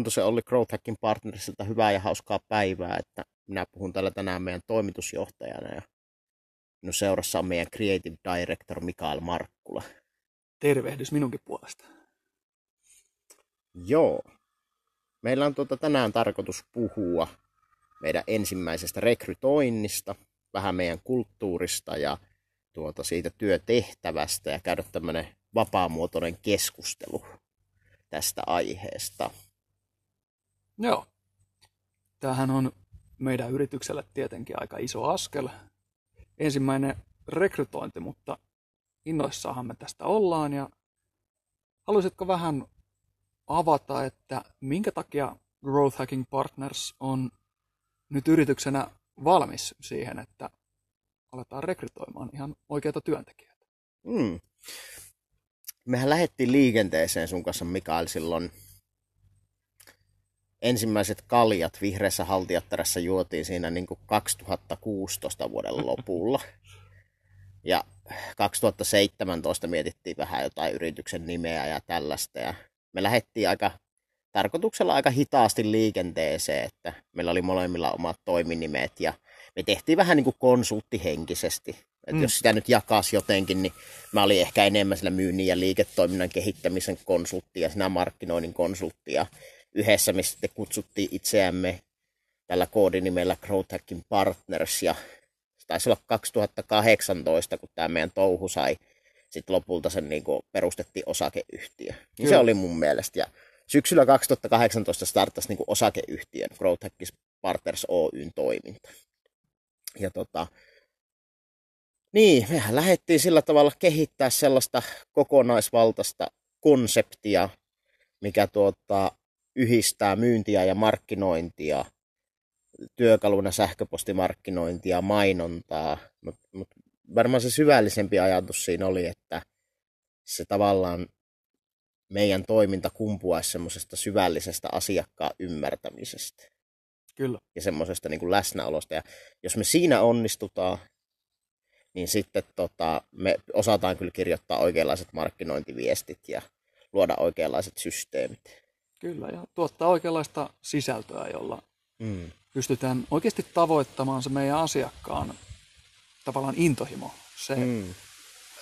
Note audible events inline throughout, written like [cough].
on tosiaan Olli Growth Hacking Partnersilta hyvää ja hauskaa päivää, että minä puhun täällä tänään meidän toimitusjohtajana ja minun seurassa on meidän Creative Director Mikael Markkula. Tervehdys minunkin puolesta. Joo. Meillä on tuota tänään tarkoitus puhua meidän ensimmäisestä rekrytoinnista, vähän meidän kulttuurista ja tuota siitä työtehtävästä ja käydä tämmöinen vapaamuotoinen keskustelu tästä aiheesta. Joo. Tämähän on meidän yritykselle tietenkin aika iso askel. Ensimmäinen rekrytointi, mutta innoissaanhan me tästä ollaan ja haluaisitko vähän avata, että minkä takia Growth Hacking Partners on nyt yrityksenä valmis siihen, että aletaan rekrytoimaan ihan oikeita työntekijöitä? Mm. Mehän lähdettiin liikenteeseen sun kanssa Mikael silloin ensimmäiset kaljat vihreässä haltijattarassa juotiin siinä niin kuin 2016 vuoden lopulla. Ja 2017 mietittiin vähän jotain yrityksen nimeä ja tällaista. Ja me lähdettiin aika tarkoituksella aika hitaasti liikenteeseen, että meillä oli molemmilla omat toiminimet ja me tehtiin vähän niin kuin konsulttihenkisesti. Että mm. jos sitä nyt jakaisi jotenkin, niin mä olin ehkä enemmän sillä myynnin ja liiketoiminnan kehittämisen konsultti ja sinä markkinoinnin konsultti. Yhdessä me sitten kutsuttiin itseämme tällä koodinimellä Growth Hacking Partners ja se taisi olla 2018, kun tämä meidän touhu sai sitten lopulta sen niin kuin perustettiin osakeyhtiö. Niin se oli mun mielestä. Ja syksyllä 2018 startasi niin kuin osakeyhtiön Growth Hacking Partners Oyn toiminta. Ja tota, niin, mehän lähdettiin sillä tavalla kehittää sellaista kokonaisvaltaista konseptia, mikä tuota, yhdistää myyntiä ja markkinointia, työkaluna sähköpostimarkkinointia, mainontaa, mutta mut varmaan se syvällisempi ajatus siinä oli, että se tavallaan meidän toiminta kumpuaisi semmoisesta syvällisestä asiakkaan ymmärtämisestä. Kyllä. Ja semmoisesta niin kuin läsnäolosta. Ja jos me siinä onnistutaan, niin sitten tota, me osataan kyllä kirjoittaa oikeanlaiset markkinointiviestit ja luoda oikeanlaiset systeemit. Kyllä, ja tuottaa oikeanlaista sisältöä, jolla mm. pystytään oikeasti tavoittamaan se meidän asiakkaan tavallaan intohimo, se mm.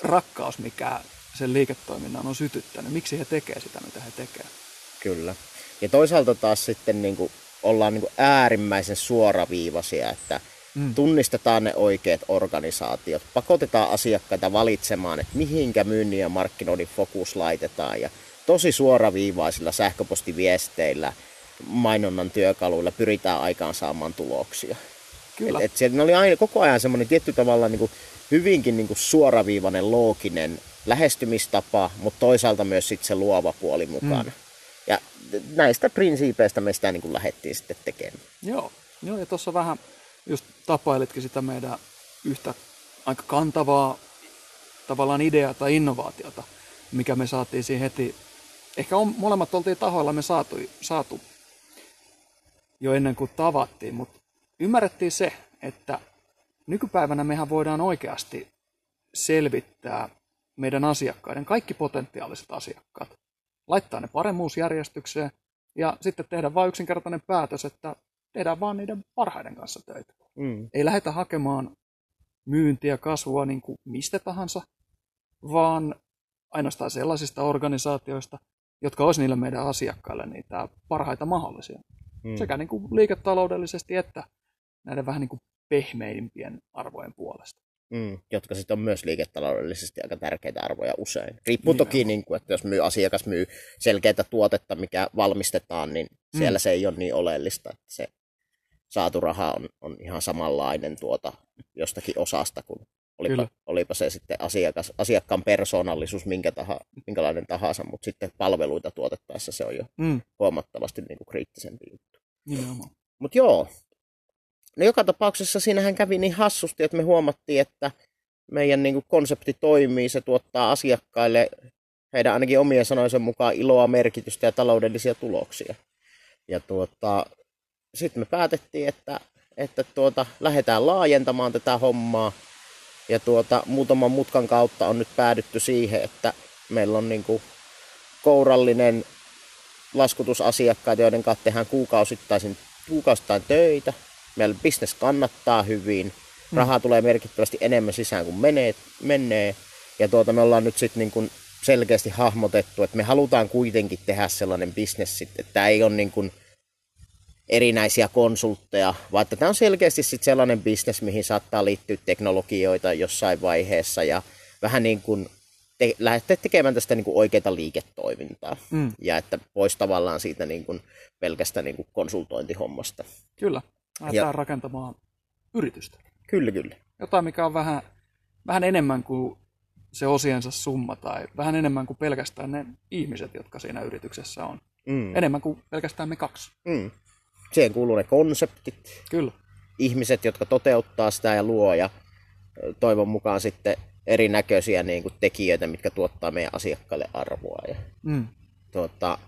rakkaus, mikä sen liiketoiminnan on sytyttänyt. Miksi he tekevät sitä, mitä he tekevät. Kyllä. Ja toisaalta taas sitten niin kuin ollaan niin kuin äärimmäisen suoraviivaisia, että mm. tunnistetaan ne oikeat organisaatiot, pakotetaan asiakkaita valitsemaan, että mihinkä myynnin ja markkinoinnin fokus laitetaan ja tosi suoraviivaisilla sähköpostiviesteillä, mainonnan työkaluilla pyritään aikaan saamaan tuloksia. Kyllä. Et, et oli aina koko ajan semmoinen tietty tavalla niin kuin hyvinkin niin kuin suoraviivainen, looginen lähestymistapa, mutta toisaalta myös sit se luova puoli mukana. Mm. Ja näistä prinsiipeistä me sitä niin kuin lähdettiin sitten tekemään. Joo, Joo ja tuossa vähän just tapailitkin sitä meidän yhtä aika kantavaa tavallaan ideaa tai innovaatiota, mikä me saatiin siihen heti. Ehkä on, molemmat oltiin tahoilla me saatu, saatu jo ennen kuin tavattiin, mutta ymmärrettiin se, että nykypäivänä mehän voidaan oikeasti selvittää meidän asiakkaiden, kaikki potentiaaliset asiakkaat, laittaa ne paremmuusjärjestykseen ja sitten tehdä vain yksinkertainen päätös, että tehdään vaan niiden parhaiden kanssa töitä. Mm. Ei lähdetä hakemaan myyntiä, kasvua niin kuin mistä tahansa, vaan ainoastaan sellaisista organisaatioista, jotka olisi niille meidän asiakkaille niitä parhaita mahdollisia. Mm. Sekä niin kuin liiketaloudellisesti että näiden vähän niin kuin pehmeimpien arvojen puolesta. Mm, jotka sitten on myös liiketaloudellisesti aika tärkeitä arvoja usein. Riippuu niin toki, niin kuin, että jos myy, asiakas myy selkeää tuotetta, mikä valmistetaan, niin mm. siellä se ei ole niin oleellista. Että se saatu raha on, on ihan samanlainen tuota jostakin osasta kuin olipa, olipa se sitten asiakas, asiakkaan persoonallisuus minkä taha, minkälainen tahansa, mutta sitten palveluita tuotettaessa se on jo mm. huomattavasti niin kuin kriittisempi juttu. Mutta joo, no joka tapauksessa siinähän kävi niin hassusti, että me huomattiin, että meidän niin kuin konsepti toimii, se tuottaa asiakkaille heidän ainakin omien sanoisen mukaan iloa, merkitystä ja taloudellisia tuloksia. Ja tuota, sitten me päätettiin, että, että tuota, lähdetään laajentamaan tätä hommaa. Ja tuota, muutaman mutkan kautta on nyt päädytty siihen, että meillä on niin kuin kourallinen laskutusasiakkaita, joiden kanssa tehdään kuukausittain, kuukausittain töitä. Meillä bisnes kannattaa hyvin. Rahaa tulee merkittävästi enemmän sisään kuin menee, menee. Ja tuota, me ollaan nyt sitten niin selkeästi hahmotettu, että me halutaan kuitenkin tehdä sellainen bisnes, että tämä ei ole niin kuin erinäisiä konsultteja, vaan että tämä on selkeästi sit sellainen bisnes, mihin saattaa liittyä teknologioita jossain vaiheessa ja vähän niin kuin te, lähteä tekemään tästä niin kuin oikeita liiketoimintaa. Mm. Ja että pois tavallaan siitä niin kuin pelkästä niin kuin konsultointihommasta. Kyllä, lähdetään ja, rakentamaan yritystä. Kyllä, kyllä. Jotain, mikä on vähän, vähän enemmän kuin se osiensa summa tai vähän enemmän kuin pelkästään ne ihmiset, jotka siinä yrityksessä on. Mm. Enemmän kuin pelkästään me kaksi. Mm. Siihen kuuluu ne konseptit. Kyllä. Ihmiset, jotka toteuttaa sitä ja luo ja toivon mukaan sitten erinäköisiä niin kuin tekijöitä, mitkä tuottaa meidän asiakkaille arvoa. Ja, mm. tuota,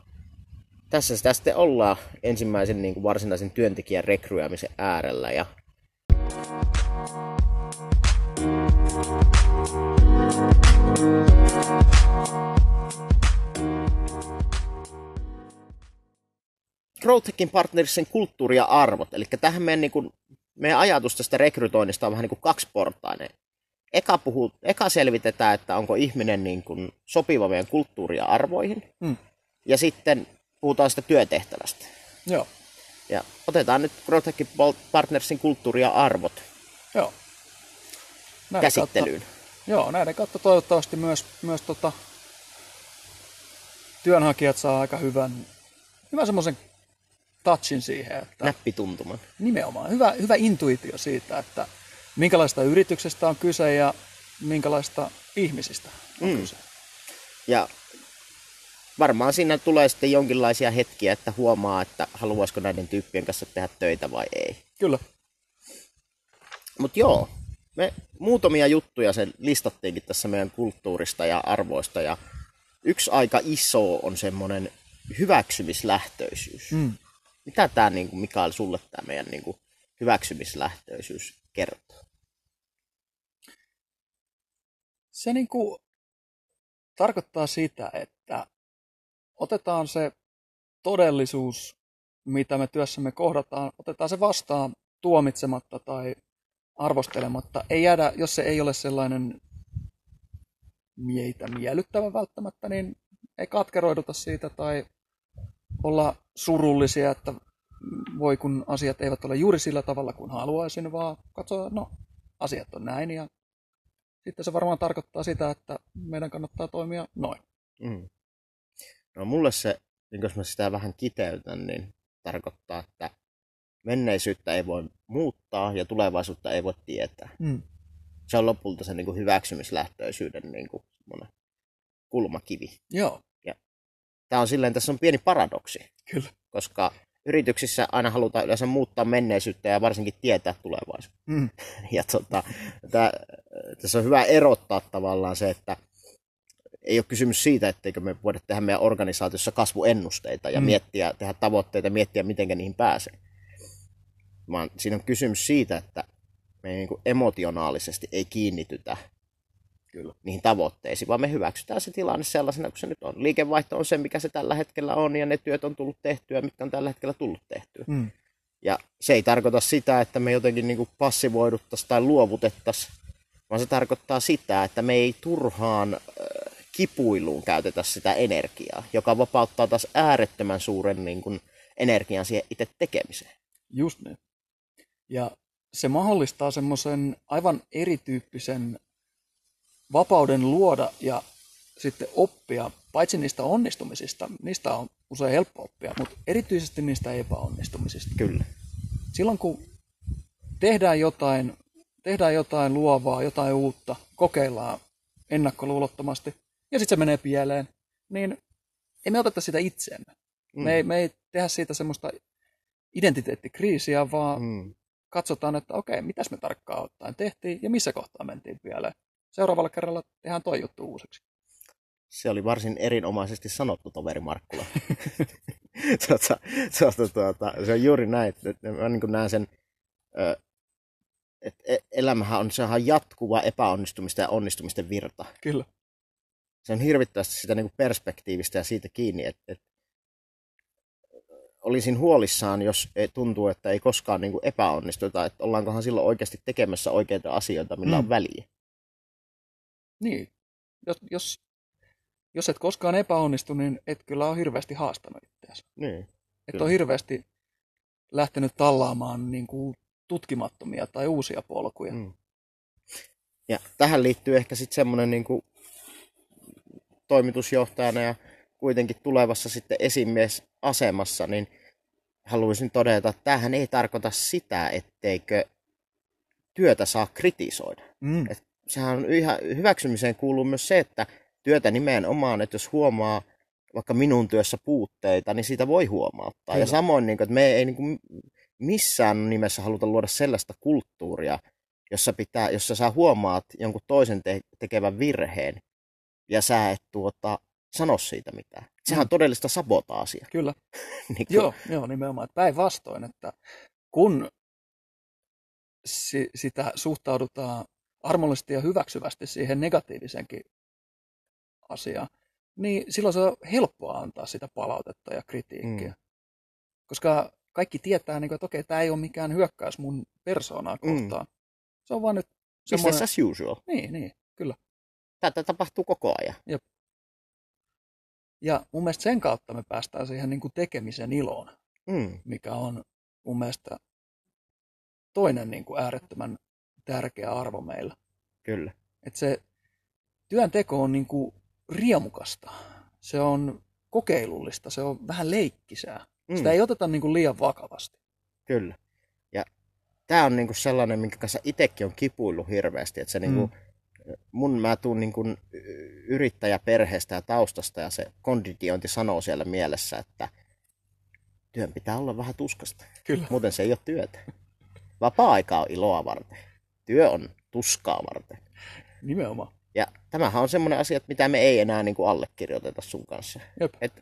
tässä sitä sitten ollaan ensimmäisen niin kuin varsinaisen työntekijän rekryämisen äärellä. Ja... Growthhackin Partnersin kulttuuri ja arvot. Eli tähän meidän, niin kuin, meidän ajatus tästä rekrytoinnista on vähän niin kuin kaksiportainen. Eka, puhuu, eka selvitetään, että onko ihminen niin kuin sopiva meidän kulttuuri ja arvoihin. Mm. Ja sitten puhutaan sitä työtehtävästä. Joo. Ja otetaan nyt Growthhackin Partnersin kulttuuri ja arvot Joo. Näiden käsittelyyn. Kautta, joo, näiden kautta toivottavasti myös, myös tota, työnhakijat saa aika hyvän, hyvän semmoisen touchin siihen. Että Näppituntuman. Nimenomaan. Hyvä, hyvä intuitio siitä, että minkälaista yrityksestä on kyse ja minkälaista ihmisistä on mm. kyse. Ja varmaan siinä tulee sitten jonkinlaisia hetkiä, että huomaa, että haluaisiko näiden tyyppien kanssa tehdä töitä vai ei. Kyllä. Mutta joo, me muutamia juttuja sen listattiinkin tässä meidän kulttuurista ja arvoista. Ja yksi aika iso on semmoinen hyväksymislähtöisyys. Mm. Mitä tämä, niin kuin Mikael, sulle tämä meidän niin kuin, hyväksymislähtöisyys kertoo? Se niin kuin, tarkoittaa sitä, että otetaan se todellisuus, mitä me työssämme kohdataan, otetaan se vastaan tuomitsematta tai arvostelematta. Ei jäädä, jos se ei ole sellainen mieitä miellyttävä välttämättä, niin ei katkeroiduta siitä tai olla surullisia, että voi kun asiat eivät ole juuri sillä tavalla kuin haluaisin, vaan katsoa, no asiat on näin ja sitten se varmaan tarkoittaa sitä, että meidän kannattaa toimia noin. Mm. No mulle se, niin jos mä sitä vähän kiteytän, niin tarkoittaa, että menneisyyttä ei voi muuttaa ja tulevaisuutta ei voi tietää. Mm. Se on lopulta se niin kuin hyväksymislähtöisyyden niin kuin, kulmakivi. Joo. Tämä on silleen, tässä on pieni paradoksi. Kyllä. Koska yrityksissä aina halutaan yleensä muuttaa menneisyyttä ja varsinkin tietää tulevaisuutta. Mm. [laughs] Ja tota, tää, tässä on hyvä erottaa tavallaan se, että ei ole kysymys siitä, etteikö me voida tehdä meidän organisaatiossa kasvuennusteita ja mm. miettiä, tehdä tavoitteita ja miettiä, miten niihin pääsee vaan siinä on kysymys siitä, että me niin emotionaalisesti ei kiinnitytä Kyllä. niihin tavoitteisiin, vaan me hyväksytään se tilanne sellaisena kuin se nyt on. Liikevaihto on se, mikä se tällä hetkellä on, ja ne työt on tullut tehtyä, mitkä on tällä hetkellä tullut tehtyä. Mm. Ja se ei tarkoita sitä, että me jotenkin niin passivoiduttaisiin tai luovutettaisiin, vaan se tarkoittaa sitä, että me ei turhaan kipuiluun käytetä sitä energiaa, joka vapauttaa taas äärettömän suuren niin kuin, energian siihen itse tekemiseen. Just niin. Ja se mahdollistaa semmoisen aivan erityyppisen vapauden luoda ja sitten oppia, paitsi niistä onnistumisista, niistä on usein helppo oppia, mutta erityisesti niistä epäonnistumisista. Kyllä. Silloin kun tehdään jotain, tehdään jotain luovaa, jotain uutta, kokeillaan ennakkoluulottomasti, ja sitten se menee pieleen, niin ei me oteta sitä itseemme. Mm. Me, ei, me ei tehdä siitä semmoista identiteettikriisiä, vaan mm katsotaan, että okei, mitäs me tarkkaan ottaen tehtiin ja missä kohtaa mentiin pieleen. Seuraavalla kerralla tehdään toi juttu uusiksi. Se oli varsin erinomaisesti sanottu, toveri Markkula. [laughs] tuota, tuota, tuota, se on juuri näin, että mä niin näen sen, että e-, elämähän on, sehän jatkuva epäonnistumista ja onnistumisten virta. Kyllä. Se on hirvittävästi sitä niin perspektiivistä ja siitä kiinni, että, että olisin huolissaan, jos ei- tuntuu, että ei koskaan niin epäonnistuta, että ollaankohan silloin oikeasti tekemässä oikeita asioita, millä Mm. on väliä. Niin. Jos, jos, jos et koskaan epäonnistu, niin et kyllä ole hirveästi haastanut itseäsi. Niin. Et Kyllä. ole hirveästi lähtenyt tallaamaan niin kuin tutkimattomia tai uusia polkuja. Mm. Ja tähän liittyy ehkä sitten semmoinen niin kuin toimitusjohtajana ja kuitenkin tulevassa sitten esimiesasemassa, niin haluaisin todeta, että tämähän ei tarkoita sitä, etteikö työtä saa kritisoida. Mm. Et sehän on ihan hyväksymiseen kuuluu myös se, että työtä nimenomaan, että jos huomaa vaikka minun työssä puutteita, niin siitä voi huomauttaa. Ja Kyllä. samoin, niin kuin, että me ei niin kuin, missään nimessä haluta luoda sellaista kulttuuria, jossa, pitää, jossa sä huomaat jonkun toisen te- tekevän virheen ja sä et tuota, sano siitä mitään. Sehän on todellista sabotaasia. [laughs] Kyllä. niin kuin, Joo, joo, nimenomaan. Päinvastoin, että kun si- sitä suhtaudutaan armollisesti ja hyväksyvästi siihen negatiivisenkin asiaan, niin silloin se on helppoa antaa sitä palautetta ja kritiikkiä. Mm. Koska kaikki tietää, niin kuin, että okei, tämä ei ole mikään hyökkäys mun persoonaa Mm. kohtaan. Se on vaan nyt Business semmoinen... as usual. Niin, niin, kyllä. Tätä tapahtuu koko ajan. Ja mun mielestä sen kautta me päästään siihen niin kuin tekemisen iloon, Mm. mikä on mun mielestä toinen niin kuin äärettömän tärkeä arvo meillä. Kyllä. Että se työnteko on niin kuin riemukasta, se on kokeilullista, se on vähän leikkisää. Mm. Sitä ei oteta niin kuin liian vakavasti. Kyllä. Ja tämä on niinku sellainen, minkä kanssa itsekin on kipuillut hirveästi. Että se niinku, Mm. mun mä tuun niinku yrittäjäperheestä ja taustasta ja se konditiointi sanoo siellä mielessä, että työn pitää olla vähän tuskasta. Kyllä. Muuten se ei ole työtä. Vapaa-aika on iloa varten. Työ on tuskaa varten. Nimenomaan. Ja tämähän on semmoinen asia, että mitä me ei enää niin kuin allekirjoiteta sun kanssa. Jep. Et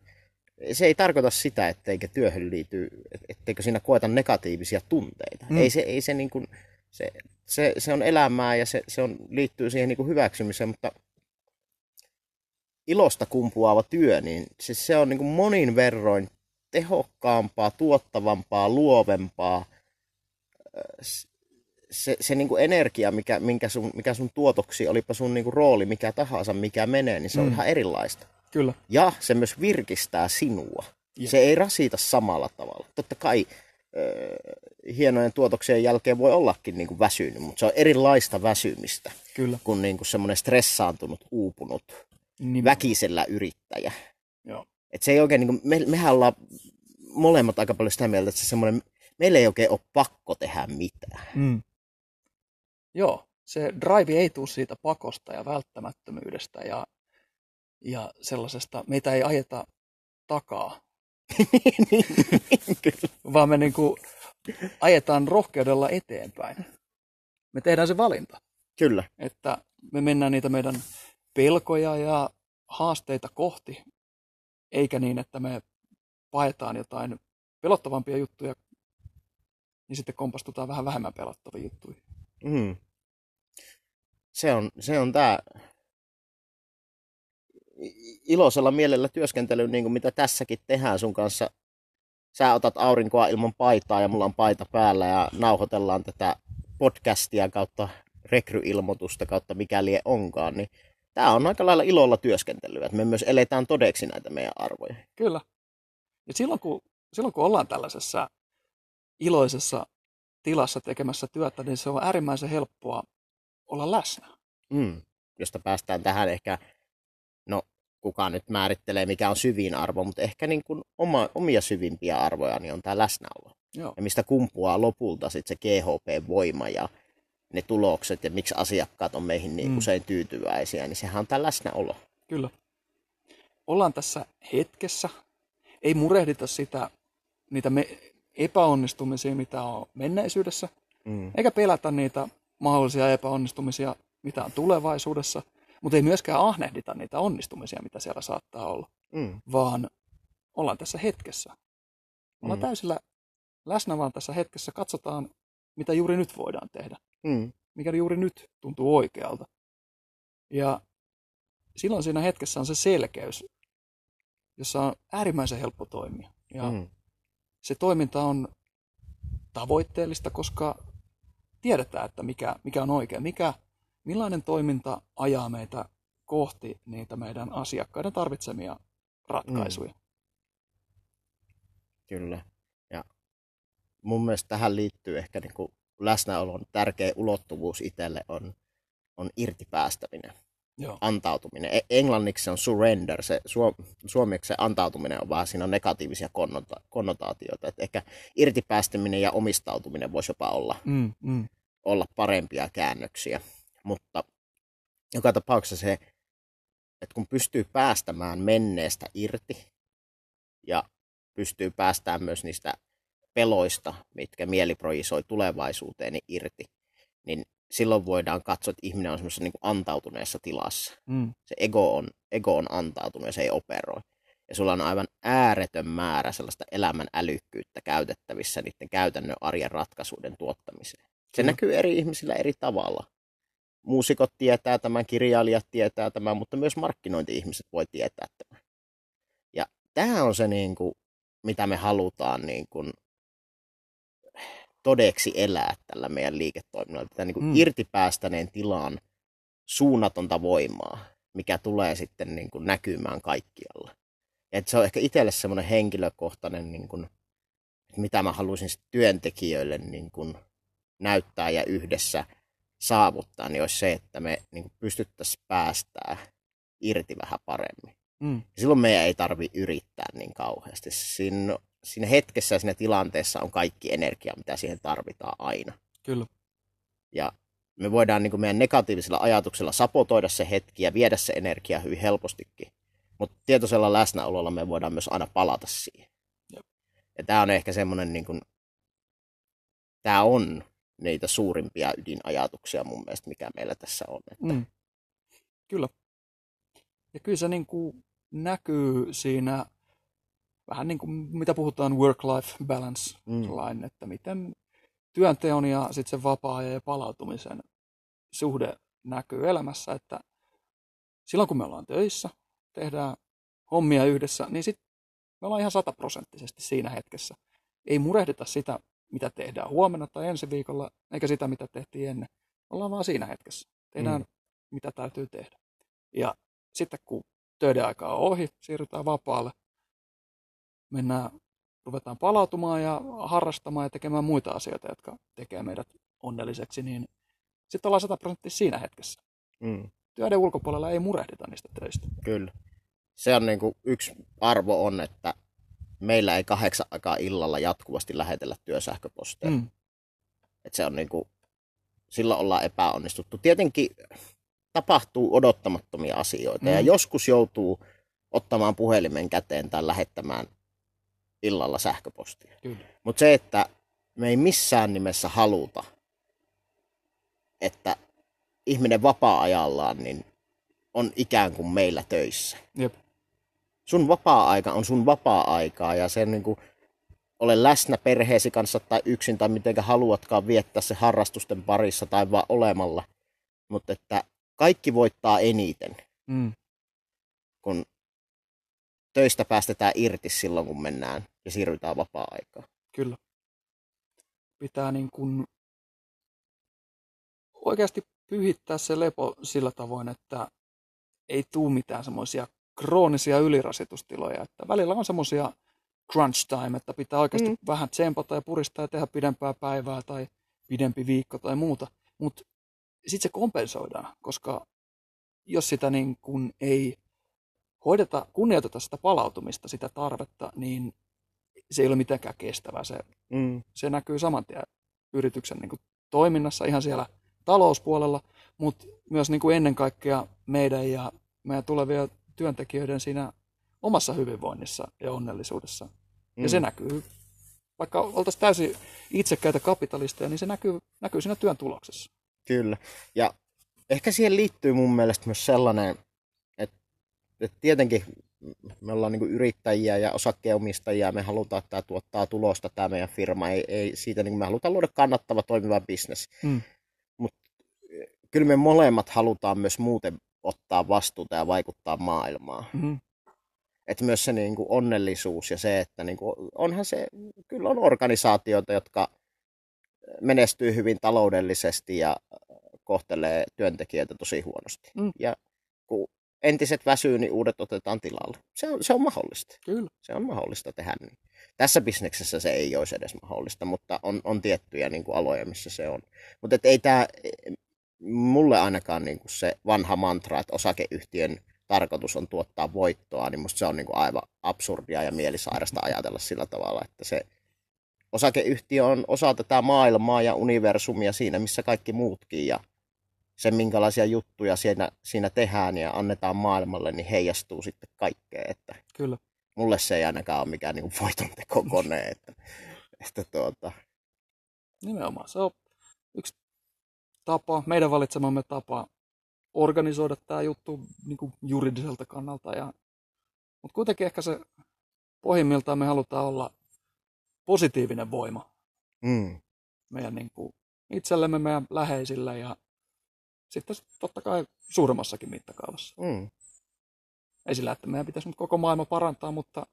se ei tarkoita sitä, etteikö työhön liity, et- etteikö siinä koeta negatiivisia tunteita. Mm. Ei se, ei se, niin kuin, se, se, se on elämää ja se, se on, liittyy siihen niin kuin hyväksymiseen, mutta ilosta kumpuava työ, niin siis se on niin kuin monin verroin tehokkaampaa, tuottavampaa, luovempaa. Se, se niin kuin energia, mikä, minkä sun, mikä sun tuotoksi, olipa sun niin kuin rooli mikä tahansa, mikä menee, niin se on Mm. ihan erilaista. Kyllä. Ja se myös virkistää sinua. Jep. Se ei rasita samalla tavalla. Totta kai ö, hienojen tuotoksien jälkeen voi ollakin niin kuin väsynyt, mutta se on erilaista väsymistä Kyllä. kuin, niin kuin semmoinen stressaantunut, uupunut, Nimenomaan. väkisellä yrittäjä. Joo. Et se ei oikein, niin kuin, me, mehän ollaan molemmat aika paljon sitä mieltä, että se semmoinen, meillä ei oikein ole pakko tehdä mitään. Mm. Joo, se drive ei tule siitä pakosta ja välttämättömyydestä ja, ja sellaisesta, meitä ei ajeta takaa, [laughs] vaan me niin kuin ajetaan rohkeudella eteenpäin. Me tehdään se valinta, Kyllä, että me mennään niitä meidän pelkoja ja haasteita kohti, eikä niin, että me paetaan jotain pelottavampia juttuja, niin sitten kompastutaan vähän vähemmän pelottavia juttuja. Mm. Se on, se on tämä iloisella mielellä työskentely, niin kuin mitä tässäkin tehdään sun kanssa. Sä otat aurinkoa ilman paitaa ja mulla on paita päällä ja nauhoitellaan tätä podcastia kautta rekryilmoitusta kautta mikä lie onkaan, niin tämä on aika lailla ilolla työskentelyä, että me myös eletään todeksi näitä meidän arvoja. Kyllä. Ja silloin kun, silloin kun ollaan tällaisessa iloisessa tilassa tekemässä työtä, niin se on äärimmäisen helppoa olla läsnä. Mm. Josta päästään tähän ehkä, no kuka nyt määrittelee mikä on syvin arvo, mutta ehkä niin kuin oma, omia syvimpiä arvoja niin on tämä läsnäolo. Joo, Ja mistä kumpuaa lopulta sitten se GHP-voima ja ne tulokset ja miksi asiakkaat on meihin niin Mm. usein tyytyväisiä, niin sehän on tämä läsnäolo. kyllä. Ollaan tässä hetkessä. Ei murehdita sitä, niitä me, epäonnistumisia, mitä on menneisyydessä, Mm. eikä pelätä niitä mahdollisia epäonnistumisia, mitä on tulevaisuudessa, mutta ei myöskään ahnehdita niitä onnistumisia, mitä siellä saattaa olla. Mm. vaan ollaan tässä hetkessä. Ollaan Mm. täysillä läsnä vaan tässä hetkessä, katsotaan, mitä juuri nyt voidaan tehdä, Mm. mikä juuri nyt tuntuu oikealta. Ja silloin siinä hetkessä on se selkeys, jossa on äärimmäisen helppo toimia. Ja Mm. Se toiminta on tavoitteellista, koska tiedetään, että mikä, mikä on oikein, mikä, millainen toiminta ajaa meitä kohti niitä meidän asiakkaiden tarvitsemia ratkaisuja. Mm. Kyllä. Ja mun mielestä tähän liittyy ehkä niin kuin läsnäolon tärkeä ulottuvuus itselle on, on irtipäästäminen. Joo. antautuminen. E- englanniksi se on surrender, se suomeksi se antautuminen on vähän siinä on negatiivisia konnota- konnotaatioita. Et ehkä irtipäästäminen ja omistautuminen voisi jopa olla, mm, mm. olla parempia käännöksiä. Mutta joka tapauksessa se, että kun pystyy päästämään menneestä irti ja pystyy päästämään myös niistä peloista, mitkä mieli projisoi tulevaisuuteen niin irti, niin silloin voidaan katsoa, että ihminen on semmoisessa niin antautuneessa tilassa. Mm. Se ego on, ego on antautunut ja se ei operoi. Ja sulla on aivan ääretön määrä sellaista elämän älykkyyttä käytettävissä niiden käytännön arjen ratkaisuiden tuottamiseen. Se mm. näkyy eri ihmisillä eri tavalla. Muusikot tietää tämän, kirjailijat tietää tämän, mutta myös markkinointi-ihmiset voi tietää tämän. Ja tämä on se, niin kuin, mitä me halutaan niin kuin, todeksi elää tällä meidän liiketoiminnalla. Tätä niin kuin mm. irtipäästäneen tilaan suunnatonta voimaa, mikä tulee sitten niin kuin näkymään kaikkialla. Et se on ehkä itselle semmoinen henkilökohtainen, niin kuin, mitä mä haluaisin työntekijöille niin kuin näyttää ja yhdessä saavuttaa, niin olisi se, että me niin pystyttäisiin päästää irti vähän paremmin. Mm. Silloin meidän ei tarvi yrittää niin kauheasti. Siinä siinä hetkessä ja siinä tilanteessa on kaikki energia, mitä siihen tarvitaan aina. Kyllä. Ja me voidaan niin kuin meidän negatiivisella ajatuksella sapotoida se hetki ja viedä se energia hyvin helpostikin. Mutta tietoisella läsnäololla me voidaan myös aina palata siihen. Jep. Ja tämä on ehkä semmoinen, niin kuin, tämä on niitä suurimpia ydinajatuksia mun mielestä, mikä meillä tässä on. Että... Mm. Kyllä. Ja kyllä se niin kuin näkyy siinä vähän niin kuin mitä puhutaan work-life balance mm. että miten työnteon ja sitten sen vapaa-ajan ja palautumisen suhde näkyy elämässä, että silloin kun me ollaan töissä, tehdään hommia yhdessä, niin sitten me ollaan ihan sataprosenttisesti siinä hetkessä. Ei murehdita sitä, mitä tehdään huomenna tai ensi viikolla, eikä sitä, mitä tehtiin ennen. Ollaan vaan siinä hetkessä. Tehdään, mm. mitä täytyy tehdä. Ja sitten kun töiden aika on ohi, siirrytään vapaalle, mennään, ruvetaan palautumaan ja harrastamaan ja tekemään muita asioita, jotka tekee meidät onnelliseksi, niin sitten ollaan 100 prosenttia siinä hetkessä. Mm. Työiden ulkopuolella ei murehdita niistä töistä. Kyllä. Se on niin kuin yksi arvo on, että meillä ei kahdeksan aikaa illalla jatkuvasti lähetellä työsähköposteja. Mm. Et se on niin kuin, silloin ollaan epäonnistuttu. Tietenkin tapahtuu odottamattomia asioita mm. ja joskus joutuu ottamaan puhelimen käteen tai lähettämään illalla sähköpostia. Mutta se, että me ei missään nimessä haluta, että ihminen vapaa-ajallaan niin on ikään kuin meillä töissä. Jep. Sun vapaa-aika on sun vapaa-aikaa ja sen niin kuin, ole läsnä perheesi kanssa tai yksin tai miten haluatkaan viettää se harrastusten parissa tai vaan olemalla. Mutta että kaikki voittaa eniten, mm. kun töistä päästetään irti silloin, kun mennään ja siirrytään vapaa-aikaan. Kyllä. Pitää niin kuin oikeasti pyhittää se lepo sillä tavoin, että ei tule mitään semmoisia kroonisia ylirasitustiloja. Että välillä on semmoisia crunch time, että pitää oikeasti mm. vähän tsempata ja puristaa ja tehdä pidempää päivää tai pidempi viikko tai muuta. Mutta sitten se kompensoidaan, koska jos sitä niin kuin ei hoideta, kunnioiteta sitä palautumista, sitä tarvetta, niin se ei ole mitenkään kestävää. Se, mm. se näkyy saman tien yrityksen niin kuin, toiminnassa ihan siellä talouspuolella, mutta myös niin kuin ennen kaikkea meidän ja meidän tulevia työntekijöiden siinä omassa hyvinvoinnissa ja onnellisuudessa. Mm. Ja se näkyy, vaikka oltaisiin täysin itsekkäitä kapitalisteja, niin se näkyy, näkyy siinä työn tuloksessa. Kyllä. Ja ehkä siihen liittyy mun mielestä myös sellainen et tietenkin me ollaan niin yrittäjiä ja osakkeenomistajia, me halutaan, että tämä tuottaa tulosta, tämä meidän firma, ei, ei siitä, niin me halutaan luoda kannattava, toimiva bisnes. Mm. Mutta kyllä me molemmat halutaan myös muuten ottaa vastuuta ja vaikuttaa maailmaan. Mm-hmm. Että myös se niin kuin onnellisuus ja se, että niin kuin, onhan se, kyllä on organisaatioita, jotka menestyy hyvin taloudellisesti ja kohtelee työntekijöitä tosi huonosti. Mm. Ja kun entiset väsyy, niin uudet otetaan tilalle. Se on, se on mahdollista. Kyllä. Se on mahdollista tehdä niin. Tässä bisneksessä se ei olisi edes mahdollista, mutta on, on tiettyjä niin kuin aloja, missä se on. Mutta ei tämä, mulle ainakaan niin kuin se vanha mantra, että osakeyhtiön tarkoitus on tuottaa voittoa, niin musta se on niin kuin aivan absurdia ja mielisairasta ajatella sillä tavalla, että se osakeyhtiö on osa tätä maailmaa ja universumia siinä, missä kaikki muutkin ja se, minkälaisia juttuja siinä, siinä tehdään ja annetaan maailmalle, niin heijastuu sitten kaikkeen. Että Kyllä. mulle se ei ainakaan ole mikään niin voitontekokone. [laughs] Että, että tuota, Nimenomaan. Se on yksi tapa, meidän valitsemamme tapa organisoida tämä juttu niin kuin juridiselta kannalta. Ja, mutta kuitenkin ehkä se pohjimmiltaan me halutaan olla positiivinen voima mm, meidän niin kuin itsellemme, meidän läheisille ja sitten totta kai suuremmassakin mittakaavassa. mm, Ei sillä, että meidän pitäisi nyt koko maailma parantaa, mutta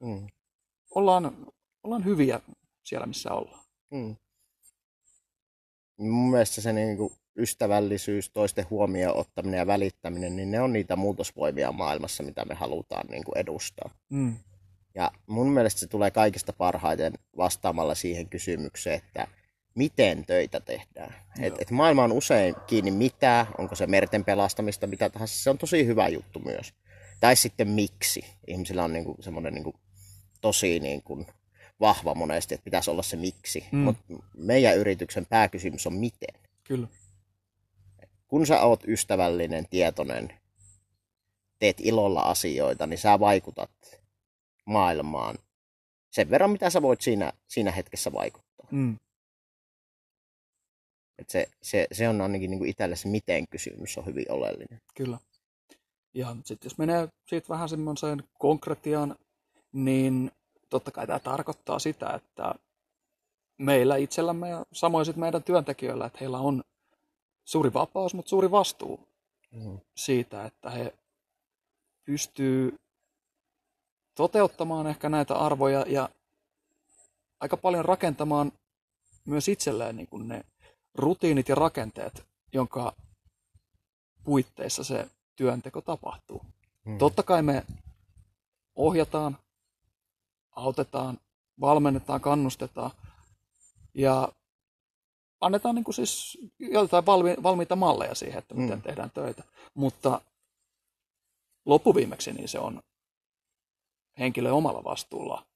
mm, ollaan, ollaan hyviä siellä, missä ollaan. mm. Mun mielestä se niin kuin ystävällisyys, toisten huomioon ottaminen ja välittäminen, niin ne on niitä muutosvoimia maailmassa, mitä me halutaan niin kuin edustaa. Mm. Ja mun mielestä se tulee kaikista parhaiten vastaamalla siihen kysymykseen, että miten töitä tehdään. Et, Joo. et maailma on usein kiinni mitä, onko se merten pelastamista, mitä tahansa. Se on tosi hyvä juttu myös. Tai sitten miksi. Ihmisillä on niinku semmoinen niinku tosi niinku vahva monesti, että pitäisi olla se miksi. Mm. Mutta meidän yrityksen pääkysymys on miten. Kyllä. Kun sä oot ystävällinen, tietoinen, teet ilolla asioita, niin sä vaikutat maailmaan sen verran, mitä sä voit siinä, siinä hetkessä vaikuttaa. Mm. Et se, se, se on ainakin niin itselle se miten kysymys on hyvin oleellinen. Kyllä. Ja sitten jos menee siitä vähän semmoiseen konkretiaan, niin totta kai tämä tarkoittaa sitä, että meillä itsellämme ja samoin sitten meidän työntekijöillä, että heillä on suuri vapaus, mutta suuri vastuu Mm. siitä, että he pystyy toteuttamaan ehkä näitä arvoja ja aika paljon rakentamaan myös itselleen niin kuin ne rutiinit ja rakenteet, jonka puitteissa se työnteko tapahtuu. Mm. Totta kai me ohjataan, autetaan, valmennetaan, kannustetaan ja annetaan niin kuin siis jotain valmi, valmiita malleja siihen, että miten Mm. tehdään töitä. Mutta loppuviimeksi niin se on henkilö omalla vastuulla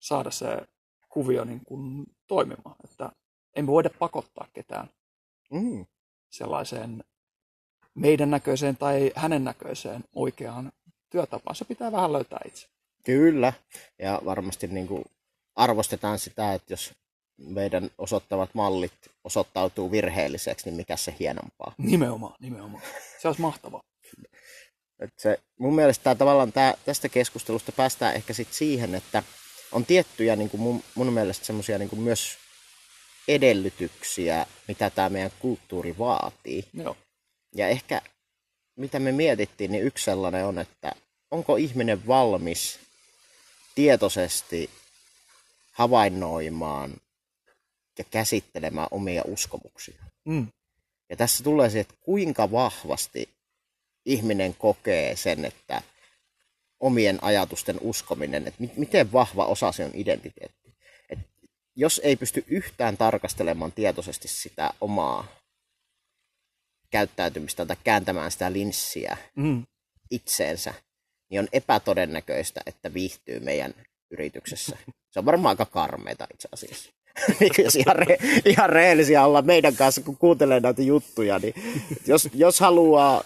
saada se kuvio niin kuin toimimaan. Että emme voida pakottaa ketään Mm. sellaiseen meidän näköiseen tai hänen näköiseen oikeaan työtapaan. Se pitää vähän löytää itse. Kyllä. Ja varmasti niin kuin arvostetaan sitä, että jos meidän osoittavat mallit osoittautuu virheelliseksi, niin mikä se hienompaa. Nimenomaan, nimenomaan. Se olisi mahtavaa. Et se, mun mielestä tää, tavallaan tää, tästä keskustelusta päästään ehkä sit siihen, että on tiettyjä niin kuin mun, mun mielestä semmoisia niin myös edellytyksiä, mitä tämä meidän kulttuuri vaatii. Joo. Ja ehkä mitä me mietittiin, niin yksi sellainen on, että onko ihminen valmis tietoisesti havainnoimaan ja käsittelemään omia uskomuksia. Mm. Ja tässä tulee se, että kuinka vahvasti ihminen kokee sen, että omien ajatusten uskominen, että mi- miten vahva osa se on identiteetti. Jos ei pysty yhtään tarkastelemaan tietoisesti sitä omaa käyttäytymistä tai kääntämään sitä linssiä Mm. itseensä, niin on epätodennäköistä, että viihtyy meidän yrityksessä. Se on varmaan aika karmeita itse asiassa. [laughs] Niin jos ihan, re, ihan rehellisiä olla meidän kanssa, kun kuuntelee näitä juttuja, niin jos, jos haluaa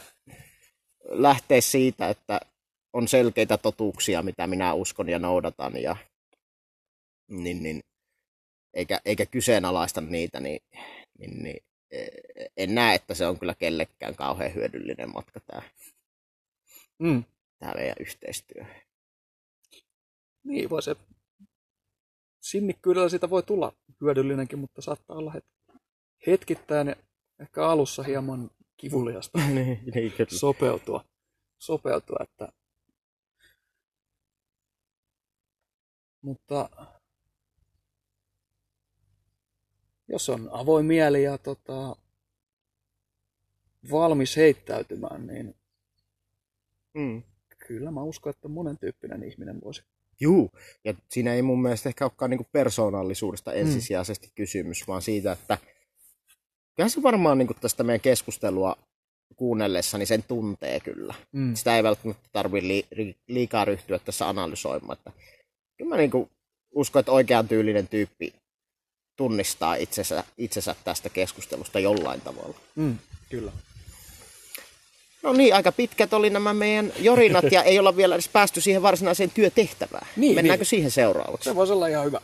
lähteä siitä, että on selkeitä totuuksia, mitä minä uskon ja noudatan, ja, niin, niin, eikä, eikä kyseenalaista niitä, niin, niin, niin eh, en näe, että se on kyllä kellekään kauhean hyödyllinen matka tämä, mm. tämä meidän yhteistyö. Niin, voi se sinnikkyydellä siitä voi tulla hyödyllinenkin, mutta saattaa olla het- hetkittäin ehkä alussa hieman kivuliasta [laughs] niin, niin, sopeutua. sopeutua että... Mutta jos on avoin mieli ja tota, valmis heittäytymään, niin Mm. kyllä mä uskon, että monen tyyppinen ihminen voisi. Juu, ja siinä ei mun mielestä ehkä olekaan niinku persoonallisuudesta ensisijaisesti mm. kysymys, vaan siitä, että kyllähän se varmaan niinku tästä meidän keskustelua kuunnellessa, niin sen tuntee kyllä. Mm. Sitä ei välttämättä tarvitse li, li, liikaa ryhtyä tässä analysoimaan. Että kyllä mä niinku uskon, että oikean tyylinen tyyppi tunnistaa itsensä, itsensä tästä keskustelusta jollain tavalla. Mm, kyllä. No niin, aika pitkät oli nämä meidän jorinat ja ei olla vielä edes päästy siihen varsinaiseen työtehtävään. Niin, Mennäänkö niin. siihen seuraavaksi? Se voisi olla ihan hyvä.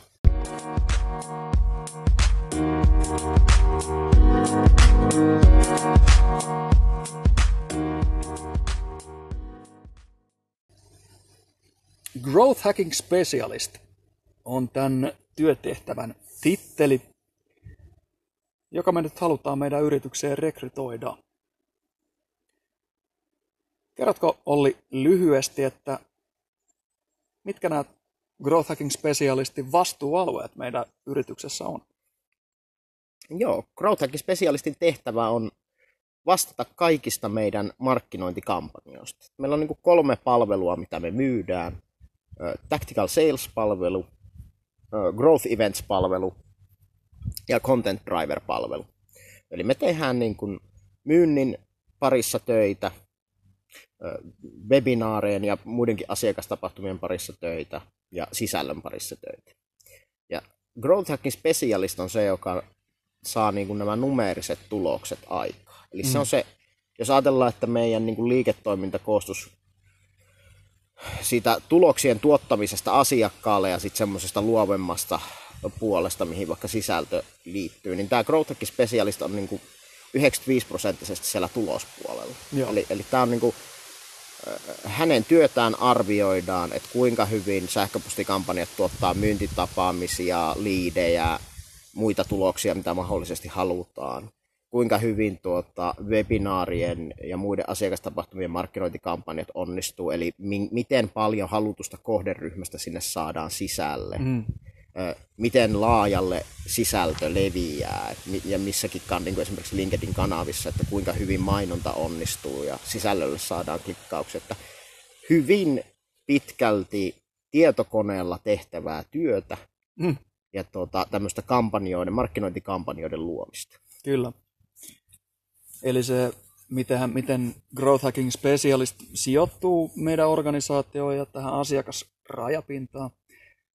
Growth Hacking Specialist on tämän työtehtävän titteli, joka me nyt halutaan meidän yritykseen rekrytoida. Kerrotko Olli lyhyesti, että mitkä nämä Growth Hacking Specialistin vastuualueet meidän yrityksessä on? Joo, Growth Hacking Specialistin tehtävä on vastata kaikista meidän markkinointikampanjoista. Meillä on niin kolme palvelua, mitä me myydään. Tactical Sales-palvelu, Growth Events-palvelu ja Content Driver-palvelu. Eli me tehdään niin kuin myynnin parissa töitä, ö, webinaarien ja muidenkin asiakastapahtumien parissa töitä ja sisällön parissa töitä. Ja Growth Hacking Specialist on se, joka saa niin kuin nämä numeeriset tulokset aikaan. Eli mm. se on se, jos ajatellaan, että meidän niin kuin liiketoiminta koostus siitä tuloksien tuottamisesta asiakkaalle ja sitten semmoisesta luovemmasta puolesta, mihin vaikka sisältö liittyy, niin tämä Growth Hacking Specialist on niin kuin 95 prosenttisesti siellä tulospuolella. Joo. Eli, eli tämä on niin kuin, äh, hänen työtään arvioidaan, että kuinka hyvin sähköpostikampanjat tuottaa myyntitapaamisia, liidejä, muita tuloksia, mitä mahdollisesti halutaan. Kuinka hyvin tuota, webinaarien ja muiden asiakastapahtumien markkinointikampanjat onnistuu, eli mi- miten paljon halutusta kohderyhmästä sinne saadaan sisälle. Mm. Ö, miten laajalle sisältö leviää et ja missäkin kan, niin kuin esimerkiksi LinkedIn kanavissa, että kuinka hyvin mainonta onnistuu ja sisällölle saadaan klikkauksia. Että hyvin pitkälti tietokoneella tehtävää työtä Mm. ja tuota, tämmöistä kampanjoiden, markkinointikampanjoiden luomista. Kyllä. Eli se, miten, miten Growth Hacking Specialist sijoittuu meidän organisaatioon ja tähän asiakasrajapintaan,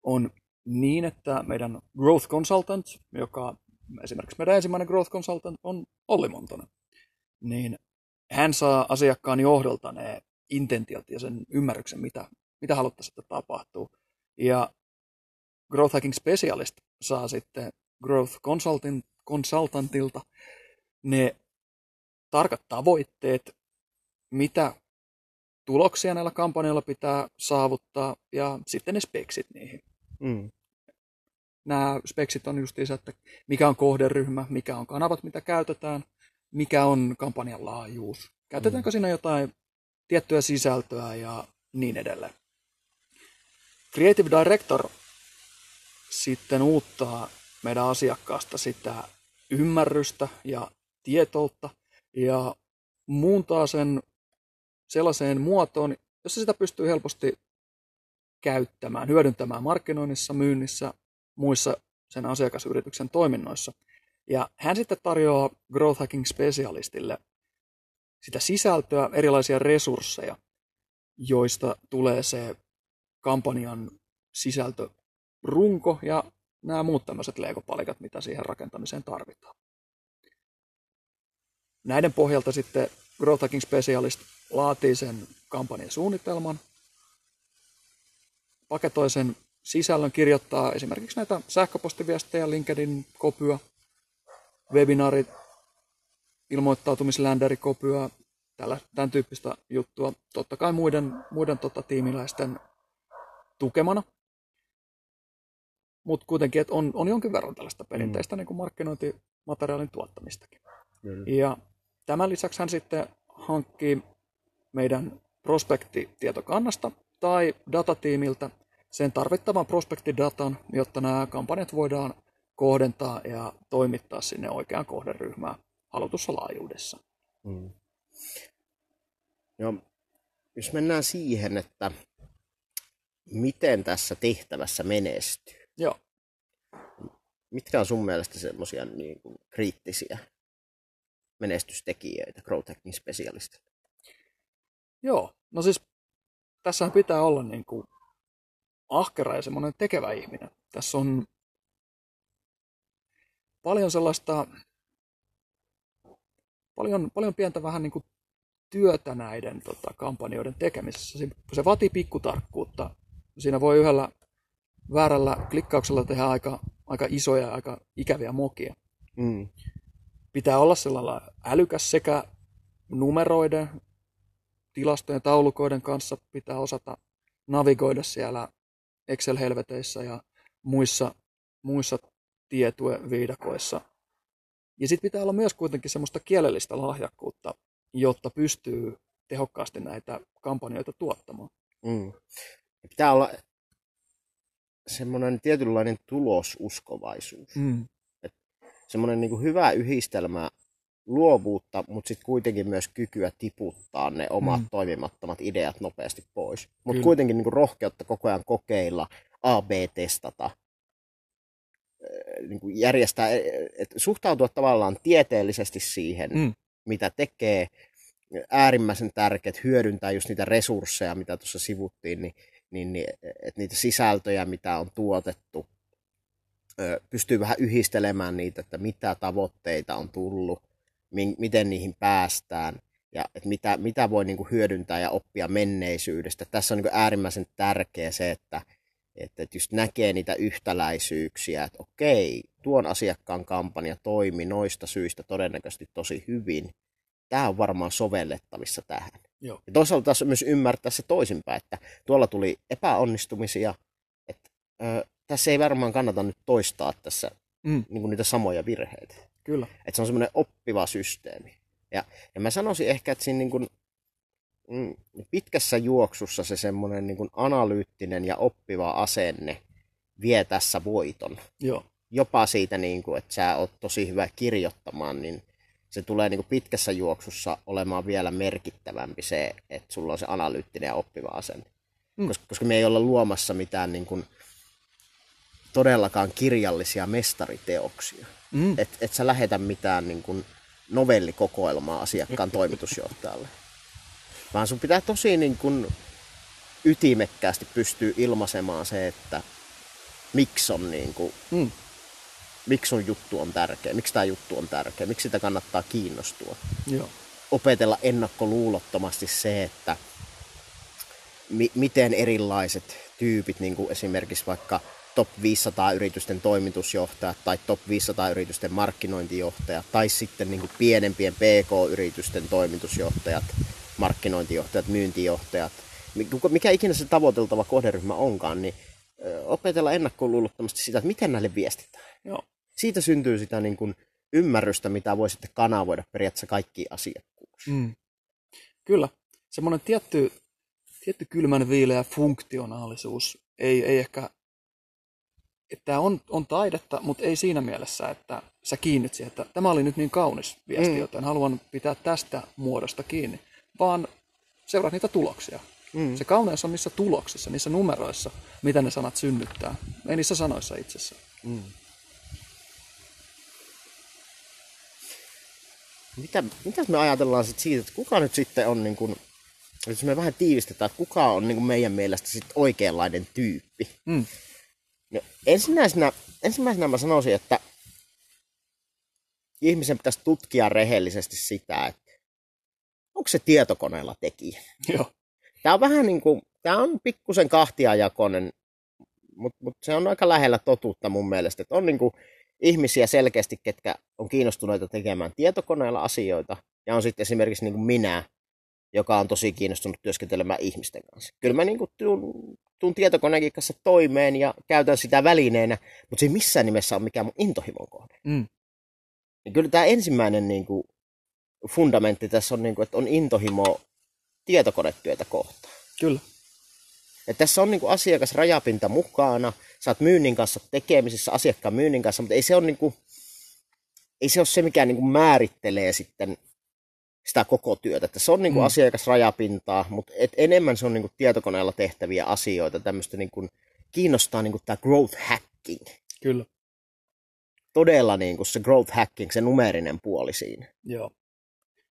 on niin, että meidän Growth Consultant, joka esimerkiksi meidän ensimmäinen Growth Consultant on Olli Montonen, niin hän saa asiakkaan johdolta ne intentiot ja sen ymmärryksen, mitä, mitä haluttaisiin, että tapahtuu. Ja Growth Hacking Specialist saa sitten Growth Consultant, Consultantilta ne tarkat tavoitteet, mitä tuloksia näillä kampanjoilla pitää saavuttaa ja sitten ne speksit niihin. Mm. Nämä speksit on justiinsa, että mikä on kohderyhmä, mikä on kanavat, mitä käytetään, mikä on kampanjan laajuus. Käytetäänkö siinä jotain tiettyä sisältöä ja niin edelleen. Creative Director sitten uuttaa meidän asiakkaasta sitä ymmärrystä ja tietoutta ja muuntaa sen sellaiseen muotoon, jossa sitä pystyy helposti käyttämään, hyödyntämään markkinoinnissa, myynnissä, muissa sen asiakasyrityksen toiminnoissa. Ja hän sitten tarjoaa Growth Hacking Specialistille sitä sisältöä, erilaisia resursseja, joista tulee se kampanjan sisältörunko ja nämä muut tämmöiset legopalikat, mitä siihen rakentamiseen tarvitaan. Näiden pohjalta sitten Growth Hacking Specialist laatii sen kampanjan suunnitelman, paketoi sen sisällön, kirjoittaa esimerkiksi näitä sähköpostiviestejä, LinkedIn kopyä, webinaarit, ilmoittautumisländäri kopyä, tällä, tämän tyyppistä juttua, totta kai muiden, muiden tota, tiimiläisten tukemana. Mutta kuitenkin, että on, on jonkin verran tällaista perinteistä mm. niin kuin markkinointimateriaalin tuottamistakin. Kyllä. Ja tämän lisäksi hän sitten hankkii meidän prospektitietokannasta tai datatiimiltä sen tarvittavan prospektidatan, jotta nämä kampanjat voidaan kohdentaa ja toimittaa sinne oikeaan kohderyhmään halutussa laajuudessa. Mm. No, jos mennään siihen, että miten tässä tehtävässä menestyy. Joo. Mitkä on sun mielestä semmoisia niin kuin, kriittisiä menestystekijöitä growth hacking specialistille? Joo, no siis tässä pitää olla niin kuin ahkera ja semmoinen tekevä ihminen. Tässä on paljon sellaista, paljon, paljon pientä vähän niin kuin työtä näiden tota, kampanjoiden tekemisessä. Se vaatii pikkutarkkuutta. Siinä voi yhdellä väärällä klikkauksella tehdä aika, aika isoja ja aika ikäviä mokia. Mm. Pitää olla sellainen älykäs sekä numeroiden, tilastojen, taulukoiden kanssa pitää osata navigoida siellä Excel-helveteissä ja muissa, muissa tietue-viidakoissa. Ja sitten pitää olla myös kuitenkin semmoista kielellistä lahjakkuutta, jotta pystyy tehokkaasti näitä kampanjoita tuottamaan. Mm. Pitää olla semmoinen tietynlainen tulosuskovaisuus. Mm. Et semmoinen niin hyvä yhdistelmä luovuutta, mutta sitten kuitenkin myös kykyä tiputtaa ne omat mm. toimimattomat ideat nopeasti pois. Mutta kuitenkin niin rohkeutta koko ajan kokeilla, A-B-testata, niin järjestää, että suhtautua tavallaan tieteellisesti siihen, mm. mitä tekee, äärimmäisen tärkeät hyödyntää just niitä resursseja, mitä tuossa sivuttiin, niin, niin, niin että niitä sisältöjä, mitä on tuotettu, pystyy vähän yhdistelemään niitä, että mitä tavoitteita on tullut, miten niihin päästään ja että mitä, mitä voi niin kuin hyödyntää ja oppia menneisyydestä. Tässä on niin kuin äärimmäisen tärkeä se, että, että just näkee niitä yhtäläisyyksiä, että okei, tuon asiakkaan kampanja toimi noista syistä todennäköisesti tosi hyvin. Tämä on varmaan sovellettavissa tähän. Joo. Ja toisaalta tässä myös ymmärtää se toisinpäin, että tuolla tuli epäonnistumisia, että ö, tässä ei varmaan kannata nyt toistaa tässä mm. niin kuin niitä samoja virheitä. Kyllä. Että se on semmoinen oppiva systeemi. Ja, ja mä sanoisin ehkä, että siinä niin kuin, mm, pitkässä juoksussa se semmoinen niin kuin analyyttinen ja oppiva asenne vie tässä voiton. Joo. Jopa siitä, niin kuin, että sä oot tosi hyvä kirjoittamaan, niin se tulee niin kuin pitkässä juoksussa olemaan vielä merkittävämpi se, että sulla on se analyyttinen ja oppiva asenne. Mm. Koska, koska me ei olla luomassa mitään niin kuin, todellakaan kirjallisia mestariteoksia. Mm. Et, et sä lähetä mitään niin kuin novellikokoelmaa asiakkaan toimitusjohtajalle. Vaan sun pitää tosi niin kuin ytimekkäästi pystyä ilmaisemaan se, että miksi on niin kuin, mm. miksi sun juttu on tärkeä, miksi tämä juttu on tärkeä, miksi sitä kannattaa kiinnostua. Joo. Opetella ennakkoluulottomasti se, että mi- miten erilaiset tyypit, niin kuin esimerkiksi vaikka top 500 yritysten toimitusjohtajat tai top 500 yritysten markkinointijohtajat tai sitten niin kuin pienempien PK-yritysten toimitusjohtajat, markkinointijohtajat, myyntijohtajat, mikä ikinä se tavoiteltava kohderyhmä onkaan, niin opetella ennakkoluulottomasti sitä, että miten näille viestitään. Joo. Siitä syntyy sitä niin kuin ymmärrystä, mitä voi sitten kanavoida periaatteessa kaikki asiakkuuksiin. Mm. Kyllä. Semmoinen tietty, tietty kylmän viileä funktionaalisuus ei, ei ehkä että on, on taidetta, mutta ei siinä mielessä, että sä kiinnyt siihen, että tämä oli nyt niin kaunis viesti, mm. joten haluan pitää tästä muodosta kiinni, vaan seuraa niitä tuloksia. Mm. Se kauneus on niissä tuloksissa, niissä numeroissa, mitä ne sanat synnyttää, ei niissä sanoissa itsessään. Mm. Mitä, mitä me ajatellaan sit siitä, että kuka nyt sitten on, niin kun, jos me vähän tiivistetään, että kuka on niin meidän mielestä sit oikeanlainen tyyppi? Mm. No, ensimmäisenä, ensimmäisenä mä sanoisin, että ihmisen pitäisi tutkia rehellisesti sitä, että onko se tietokoneella tekijä. Joo. Tämä on vähän niin kuin, tämä on pikkusen kahtiajakoinen, mutta mut se on aika lähellä totuutta mun mielestä, että on niin kuin ihmisiä selkeästi, ketkä on kiinnostuneita tekemään tietokoneella asioita, ja on sitten esimerkiksi niin kuin minä, joka on tosi kiinnostunut työskentelemään ihmisten kanssa. Kyllä mä niin kuin tuun, tuun tietokoneenkin kanssa toimeen ja käytän sitä välineenä, mutta se ei missään nimessä ole mikään mun intohimon kohde. Mm. Niin kyllä tämä ensimmäinen niin kuin, fundamentti tässä on, niin kuin, että on intohimo tietokonetyötä kohtaan. Kyllä. Et tässä on niin kuin asiakasrajapinta mukana, sä oot myynnin kanssa tekemisissä, asiakkaan myynnin kanssa, mutta ei se ole, niin kuin, ei se, ole se, mikä niin kuin määrittelee sitten sitä koko työtä. Tässä on niin kuin mm. asiakasrajapintaa, mutta et enemmän se on niin kuin tietokoneella tehtäviä asioita, tämmöistä niin kuin, kiinnostaa niin kuin tämä growth hacking. Kyllä. Todella niin kuin se growth hacking, se numerinen puoli siinä. Joo.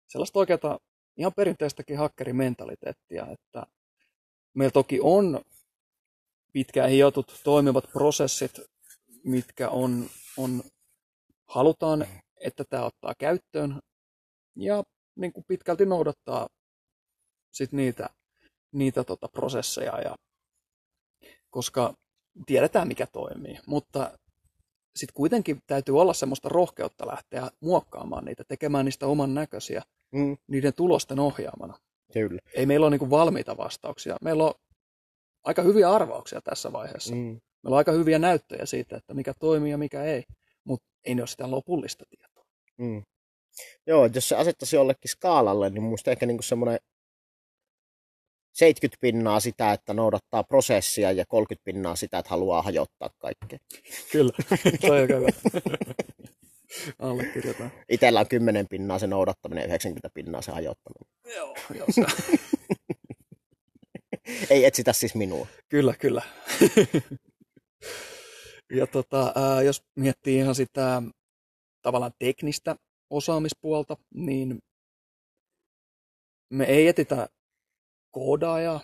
Sellaista oikeata ihan perinteistäkin hakkerimentaliteettia, että meillä toki on pitkään hiotut toimivat prosessit, mitkä on, on halutaan, että tämä ottaa käyttöön ja niin kuin pitkälti noudattaa sit niitä, niitä tota prosesseja, ja, koska tiedetään mikä toimii, mutta sitten kuitenkin täytyy olla semmoista rohkeutta lähteä muokkaamaan niitä, tekemään niistä oman näköisiä mm. niiden tulosten ohjaamana. Kyllä. Ei meillä ole niin valmiita vastauksia. Meillä on aika hyviä arvauksia tässä vaiheessa. Mm. Meillä on aika hyviä näyttöjä siitä, että mikä toimii ja mikä ei, mutta ei ne ole sitä lopullista tietoa. Mm. Joo, jos se asettaisi jollekin skaalalle, niin minusta ehkä niin semmoinen 70 pinnaa sitä, että noudattaa prosessia ja 30 pinnaa sitä, että haluaa hajottaa kaikkea. Kyllä, [laughs] toi on hyvä. Allekirjoitan. Itellä on 10 pinnaa se noudattaminen ja 90 pinnaa se hajottaminen. Joo, joo se. [laughs] Ei etsitä siis minua. Kyllä, kyllä. [laughs] ja tota, ää, jos miettii ihan sitä tavallaan teknistä osaamispuolta, niin me ei etitä koodaajaa,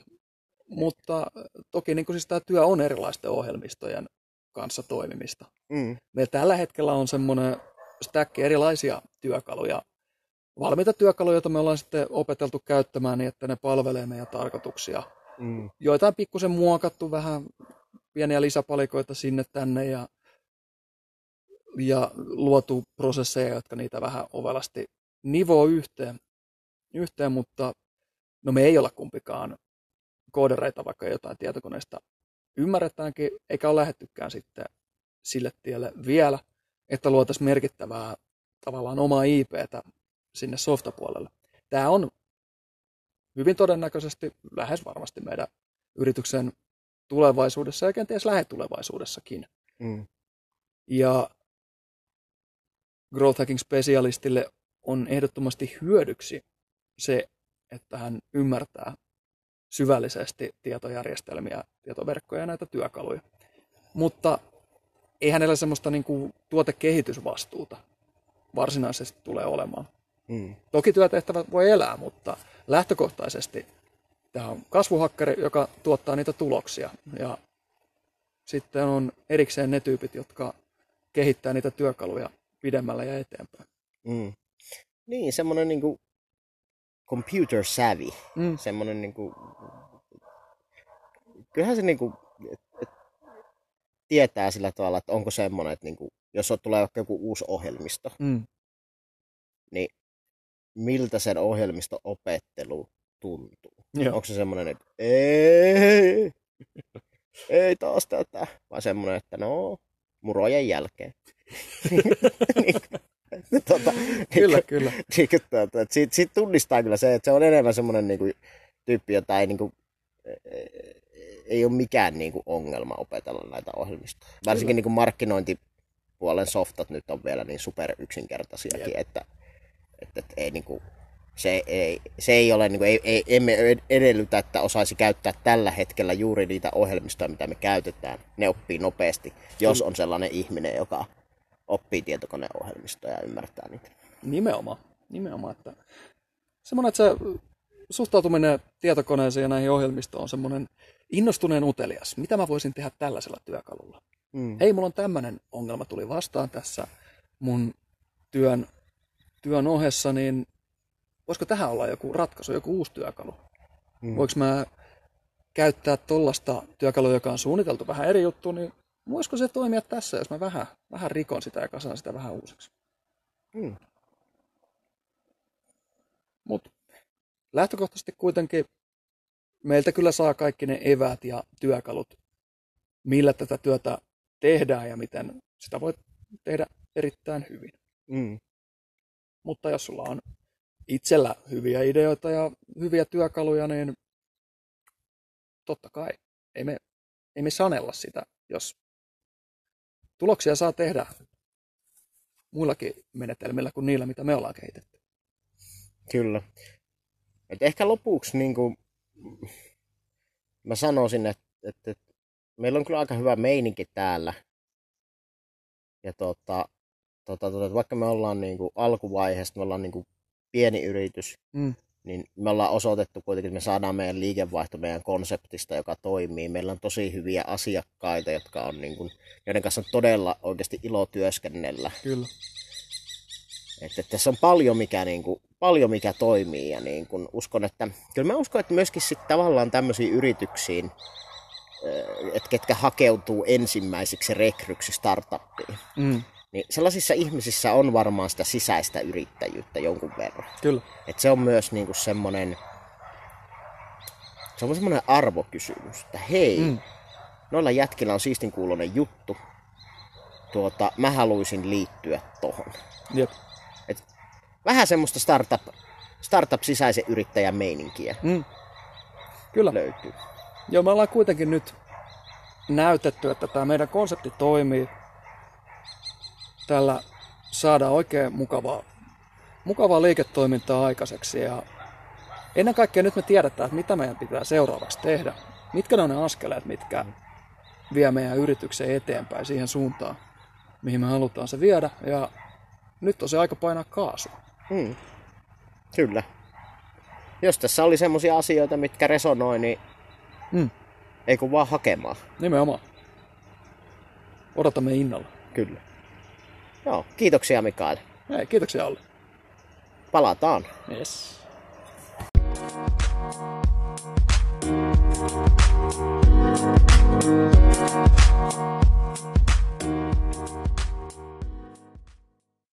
mutta toki niin kuin siis tämä työ on erilaisten ohjelmistojen kanssa toimimista. Mm. Meillä tällä hetkellä on semmoinen stäkki erilaisia työkaluja, valmiita työkaluja, joita me ollaan sitten opeteltu käyttämään niin, että ne palvelee meidän tarkoituksia. Mm. Joitain pikkusen muokattu vähän pieniä lisäpalikoita sinne tänne ja ja luotu prosesseja, jotka niitä vähän ovelasti nivoo yhteen, yhteen mutta no me ei olla kumpikaan koodereita, vaikka jotain tietokoneista ymmärretäänkin, eikä ole lähettykään sitten sille tielle vielä, että luotaisiin merkittävää tavallaan omaa IPtä sinne softapuolelle. Tämä on hyvin todennäköisesti, lähes varmasti meidän yrityksen tulevaisuudessa ja kenties lähetulevaisuudessakin. Mm. Ja growth hacking specialistille on ehdottomasti hyödyksi se, että hän ymmärtää syvällisesti tietojärjestelmiä, tietoverkkoja ja näitä työkaluja. Mutta ei hänellä semmoista niin kuin tuotekehitysvastuuta varsinaisesti tulee olemaan. Mm. Toki työtehtävät voi elää, mutta lähtökohtaisesti tämä on kasvuhakkeri, joka tuottaa niitä tuloksia. Ja sitten on erikseen ne tyypit, jotka kehittää niitä työkaluja pidemmällä ja eteenpäin. Mm. Niin, semmoinen niin kuin computer savvy, mm. semmoinen niin kuin, kyllähän se niin kuin, et, et, tietää sillä tavalla, että onko semmoinen, että niin kuin, jos on, tulee vaikka joku uusi ohjelmisto, mm. niin miltä sen ohjelmisto opettelu tuntuu. Joo. Onko se semmoinen, että ei, ei taas tätä, vai semmoinen, että no, murojen jälkeen. [laughs] Tota, kyllä, niin, kyllä. Niin, tuota, siitä, siitä, tunnistaa kyllä se, että se on enemmän semmoinen niin kuin, tyyppi, jota ei, niin kuin, ei ole mikään niin kuin, ongelma opetella näitä ohjelmistoja. Varsinkin niin kuin markkinointipuolen softat nyt on vielä niin super yksinkertaisiakin, että, että, että ei niin kuin, se ei, se ei ole, niin kuin, ei, ei, emme edellytä, että osaisi käyttää tällä hetkellä juuri niitä ohjelmistoja, mitä me käytetään. Ne oppii nopeasti, jos on sellainen ihminen, joka oppii tietokoneohjelmistoja ja ymmärtää niitä. Nimenomaan. Nimenomaan että semmoinen, että se suhtautuminen tietokoneeseen ja näihin ohjelmistoon on semmoinen innostuneen utelias. Mitä mä voisin tehdä tällaisella työkalulla? Mm. Hei, mulla on tämmöinen ongelma tuli vastaan tässä mun työn, työn ohessa, niin voisiko tähän olla joku ratkaisu, joku uusi työkalu? Mm. Voinko mä käyttää tuollaista työkalua, joka on suunniteltu vähän eri juttu, niin voisiko se toimia tässä, jos mä vähän, vähän rikon sitä ja kasaan sitä vähän uusiksi? Mm. Mutta lähtökohtaisesti kuitenkin meiltä kyllä saa kaikki ne eväät ja työkalut, millä tätä työtä tehdään ja miten sitä voi tehdä erittäin hyvin. Mm. Mutta jos sulla on itsellä hyviä ideoita ja hyviä työkaluja, niin totta kai ei me, ei me sanella sitä, jos tuloksia saa tehdä muillakin menetelmillä kuin niillä, mitä me ollaan kehitetty. Kyllä. Et ehkä lopuksi niin kuin, mä sanoisin, että, että, että meillä on kyllä aika hyvä meininki täällä. Ja tota, tota, tota, vaikka me ollaan niin kuin alkuvaiheessa, me ollaan niin kuin pieni yritys, Mm. niin me ollaan osoitettu kuitenkin, että me saadaan meidän liikevaihto meidän konseptista, joka toimii. Meillä on tosi hyviä asiakkaita, jotka on niin kuin, joiden kanssa on todella oikeasti ilo työskennellä. Kyllä. Että, tässä on paljon mikä, niin kuin, paljon mikä toimii ja niin kuin, uskon, että kyllä mä uskon, että myöskin sitten tavallaan tämmöisiin yrityksiin, että ketkä hakeutuu ensimmäisiksi rekryksi startuppiin, Mm. Niin sellaisissa ihmisissä on varmaan sitä sisäistä yrittäjyyttä jonkun verran. Kyllä. Et se on myös niinku semmoinen, se on semmoinen arvokysymys, että hei, mm. Noilla jätkillä on siistin kuulonen juttu, tuota, mä haluaisin liittyä tohon. Jep. Vähän semmoista startup, startup-sisäisen yrittäjän meininkiä Mm. Kyllä. löytyy. Joo, me ollaan kuitenkin nyt näytetty, että tämä meidän konsepti toimii. Tällä saadaan oikein mukavaa, mukavaa liiketoimintaa aikaiseksi ja ennen kaikkea nyt me tiedetään, että mitä meidän pitää seuraavaksi tehdä. Mitkä ne on ne askeleet, mitkä vie meidän yrityksen eteenpäin siihen suuntaan, mihin me halutaan se viedä. Ja nyt on se aika painaa kaasua. Mm. Kyllä. Jos tässä oli semmoisia asioita, mitkä resonoi, niin Mm. ei kun vaan hakemaan. Nimenomaan. Odotamme innolla. Kyllä. Joo, kiitoksia Mikael. Hei, kiitoksia Olli. Palataan. Yes. Thank